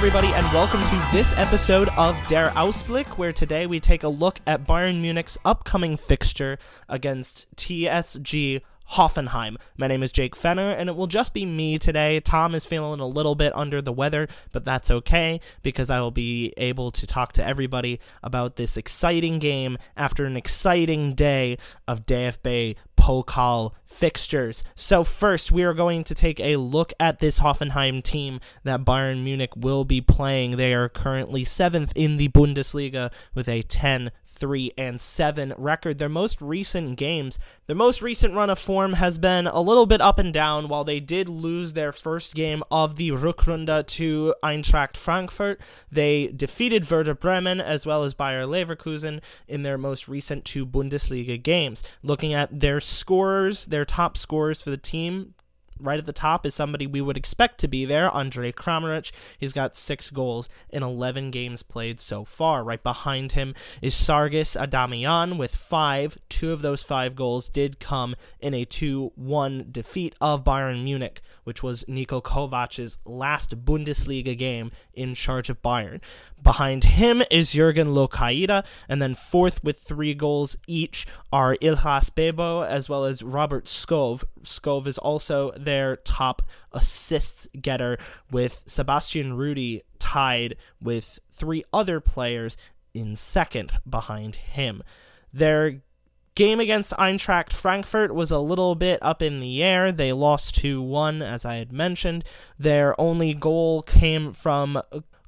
everybody, and welcome to this episode of Der Ausblick, where today we take a look at Bayern Munich's upcoming fixture against TSG Hoffenheim. My name is Jake Fenner, and it will just be me today. Tom is feeling a little bit under the weather, but that's okay because I will be able to talk to everybody about this exciting game after an exciting day of DFB Pokal fixtures. So, first, we are going to take a look at this Hoffenheim team that Bayern Munich will be playing. They are currently seventh in the Bundesliga with a 10 3 and 7 record. Their most recent games, their most recent run of form has been a little bit up and down. While they did lose their first game of the Rückrunde to Eintracht Frankfurt, they defeated Werder Bremen as well as Bayer Leverkusen in their most recent two Bundesliga games. Looking at their scorers, their top scorers for the team, right at the top is somebody we would expect to be there, Andre Kramaric. He's got six goals in 11 games played so far. Right behind him is Sargis Adamyan with five. Two of those five goals did come in a 2 1 defeat of Bayern Munich, which was Niko Kovac's last Bundesliga game in charge of Bayern. Behind him is Jürgen Locadia, and then fourth with three goals each are Ihlas Bebou as well as Robert Skov. Skov is also their top assist getter, with Sebastian Rudy tied with three other players in second behind him. Their game against Eintracht Frankfurt was a little bit up in the air. They lost 2 1, as I had mentioned. Their only goal came from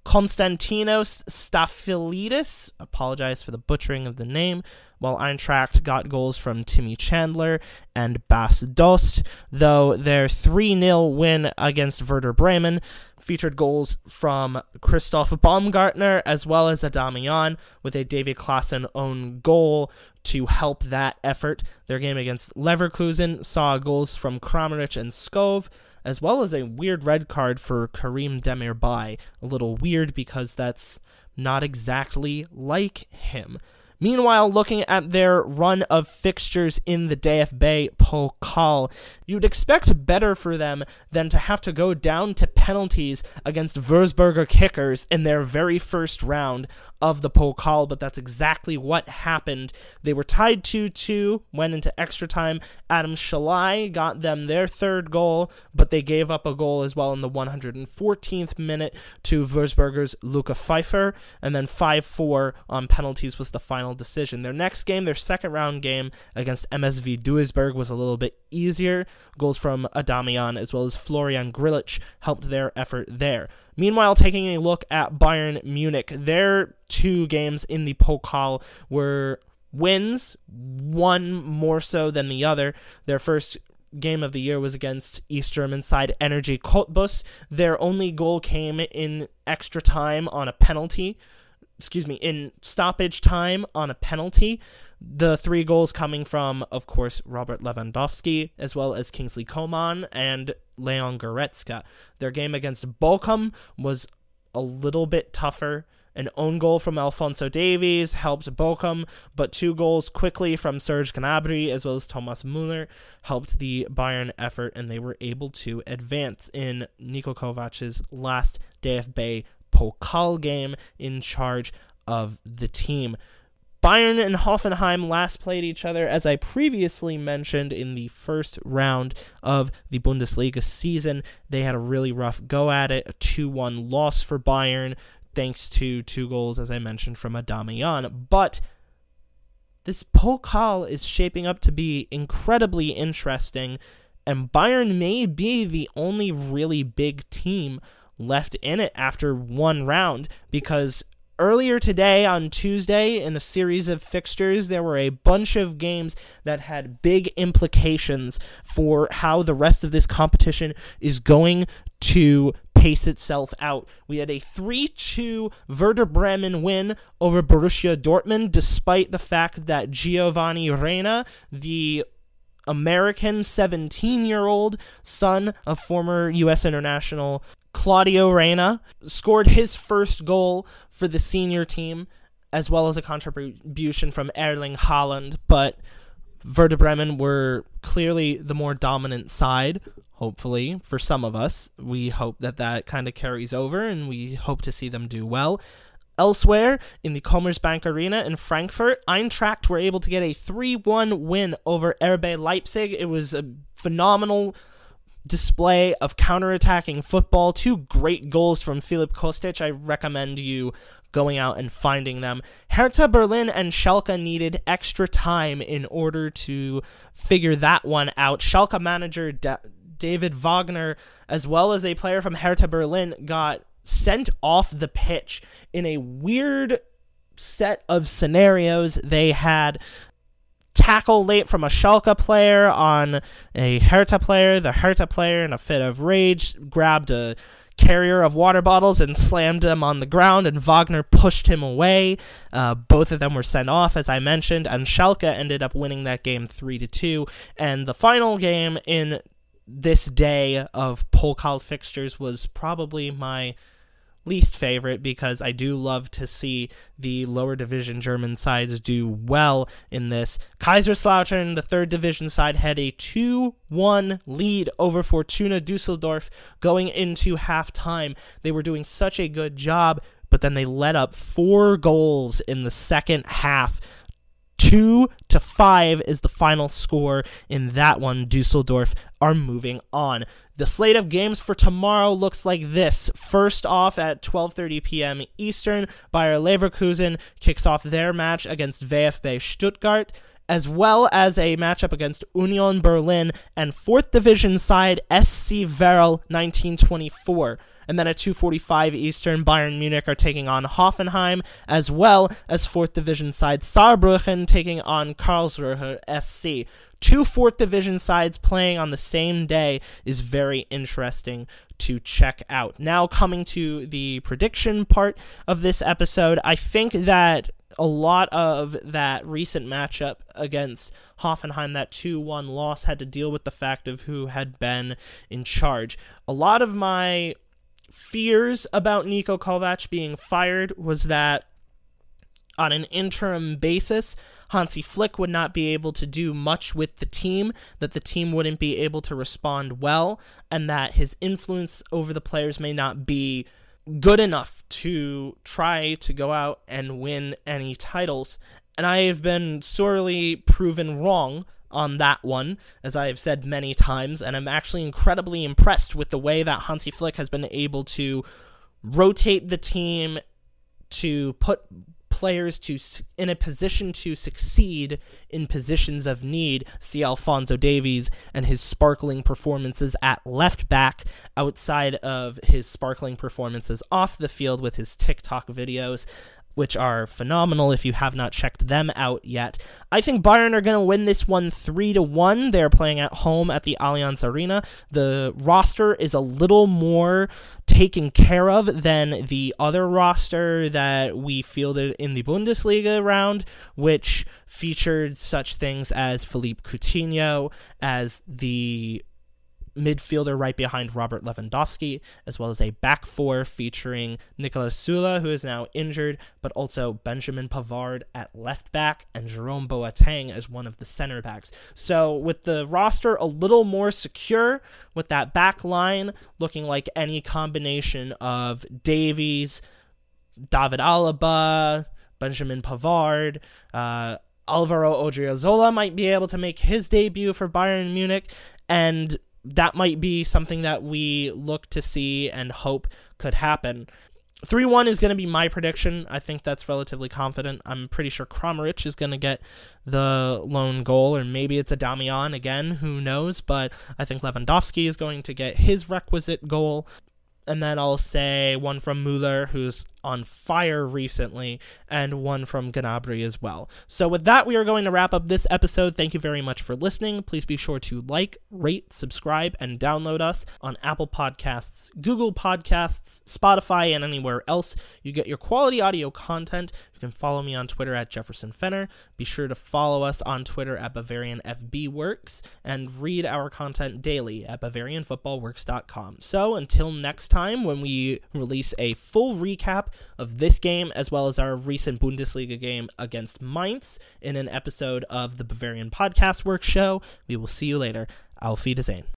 Konstantinos Stafylidis, apologize for the butchering of the name, while Eintracht got goals from Timmy Chandler and Bas Dost, though their 3 0 win against Werder Bremen featured goals from Christoph Baumgartner as well as Adamyan, with a Davy Klaassen own goal to help that effort. Their game against Leverkusen saw goals from Kramaric and Skov as well as a weird red card for Kerem Demirbay. A little weird because that's not exactly like him. Meanwhile, looking at their run of fixtures in the DFB Pokal, you'd expect better for them than to have to go down to penalties against Würzburger kickers in their very first round of the Pokal, but that's exactly what happened. They were tied 2 2, went into extra time. Adam Szalai got them their third goal, but they gave up a goal as well in the 114th minute to Würzburger's Luca Pfeiffer, and then 5 4 on penalties was the final decision. Their next game, their second round game against MSV Duisburg, was a little bit easier. Goals from Adamyan as well as Florian Grillitsch helped their effort there. Meanwhile, taking a look at Bayern Munich, their two games in the Pokal were wins, one more so than the other. Their first game of the year was against East German side Energie Cottbus. Their only goal came in extra time on a penalty. Excuse me, in stoppage time on a penalty. The three goals coming from, of course, Robert Lewandowski, as well as Kingsley Coman and Leon Goretzka. Their game against Bochum was a little bit tougher. An own goal from Alphonso Davies helped Bochum, but two goals quickly from Serge Gnabry as well as Thomas Muller helped the Bayern effort, and they were able to advance in Niko Kovac's last Pokal game in charge of the team. Bayern and Hoffenheim last played each other, as I previously mentioned, in the first round of the Bundesliga season. They had a really rough go at it, a 2 1 loss for Bayern, thanks to two goals, as I mentioned, from Adamyan. But this Pokal is shaping up to be incredibly interesting, and Bayern may be the only really big team left in it after one round because Earlier today, on Tuesday, in a series of fixtures, there were a bunch of games that had big implications for how the rest of this competition is going to pace itself out. We had a 3 2 Werder Bremen win over Borussia Dortmund, despite the fact that Giovanni Reyna, the American 17 year old son of former U.S. international Claudio Reyna scored his first goal for the senior team, as well as a contribution from Erling Haaland. But Werder Bremen were clearly the more dominant side. Hopefully, for some of us, we hope that that kind of carries over, and we hope to see them do well. Elsewhere, in the Commerzbank Arena in Frankfurt, Eintracht were able to get a 3 1 win over RB Leipzig. It was a phenomenal display of counterattacking football. Two great goals from Filip Kostic. I recommend you going out and finding them. Hertha Berlin and Schalke needed extra time in order to figure that one out. Schalke manager David Wagner, as well as a player from Hertha Berlin, got sent off the pitch in a weird set of scenarios. They had tackle late from a Schalke player on a Hertha player. The Hertha player, in a fit of rage, grabbed a carrier of water bottles and slammed them on the ground, and Wagner pushed him away. Uh, both of them were sent off, as I mentioned, and Schalke ended up winning that game three to two. And the final game in this day of Pokal fixtures was probably my least favorite because I do love to see the lower division German sides do well in this. Kaiserslautern, the third division side, had a 2 1 lead over Fortuna Dusseldorf going into halftime. They were doing such a good job, but then they let up four goals in the second half. Two to five is the final score in that one. Dusseldorf are moving on. The slate of games for tomorrow looks like this. First off at 12:30 p.m. Eastern, Bayer Leverkusen kicks off their match against VfB Stuttgart as well as a matchup against Union Berlin and 4th division side SC Verl 1924. And then at 2:45 Eastern, Bayern Munich are taking on Hoffenheim, as well as fourth division side Saarbrücken taking on Karlsruhe SC. Two fourth division sides playing on the same day is very interesting to check out. Now, coming to the prediction part of this episode, I think that a lot of that recent matchup against Hoffenheim, that 2 1 loss, had to deal with the fact of who had been in charge. A lot of my fears about Niko Kovac being fired was that on an interim basis, Hansi Flick would not be able to do much with the team, that the team wouldn't be able to respond well, and that his influence over the players may not be good enough to try to go out and win any titles. And I have been sorely proven wrong on that one, as I have said many times, and I'm actually incredibly impressed with the way that Hansi Flick has been able to rotate the team to put players to in a position to succeed in positions of need. See Alphonso Davies and his sparkling performances at left back outside of his sparkling performances off the field with his TikTok videos which are phenomenal if you have not checked them out yet. I think Bayern are going to win this one 3 to 1. They're playing at home at the Allianz Arena. The roster is a little more taken care of than the other roster that we fielded in the Bundesliga round, which featured such things as Philippe Coutinho as the midfielder right behind Robert Lewandowski, as well as a back four featuring Niklas Süle, who is now injured, but also Benjamin Pavard at left back and Jerome Boateng as one of the center backs. So with the roster a little more secure, with that back line looking like any combination of Davies, David Alaba, Benjamin Pavard, uh, Alvaro Odriozola might be able to make his debut for Bayern Munich, and that might be something that we look to see and hope could happen. 3 1 is going to be my prediction. I think that's relatively confident. I'm pretty sure Kramaric is going to get the lone goal, or maybe it's Adamyan again, who knows? But I think Lewandowski is going to get his requisite goal and then I'll say one from Muller, who's on fire recently, and one from Gnabry as well. So, with that, we are going to wrap up this episode. Thank you very much for listening. Please be sure to like, rate, subscribe, and download us on Apple Podcasts, Google Podcasts, Spotify, and anywhere else you get your quality audio content. You can follow me on Twitter at Jefferson Fenner. Be sure to follow us on Twitter at BavarianFBWorks and read our content daily at BavarianFootballWorks.com. So, until next time when we release a full recap of this game as well as our recent Bundesliga game against Mainz in an episode of the Bavarian Podcast Work Show. We will see you later. Auf Wiedersehen.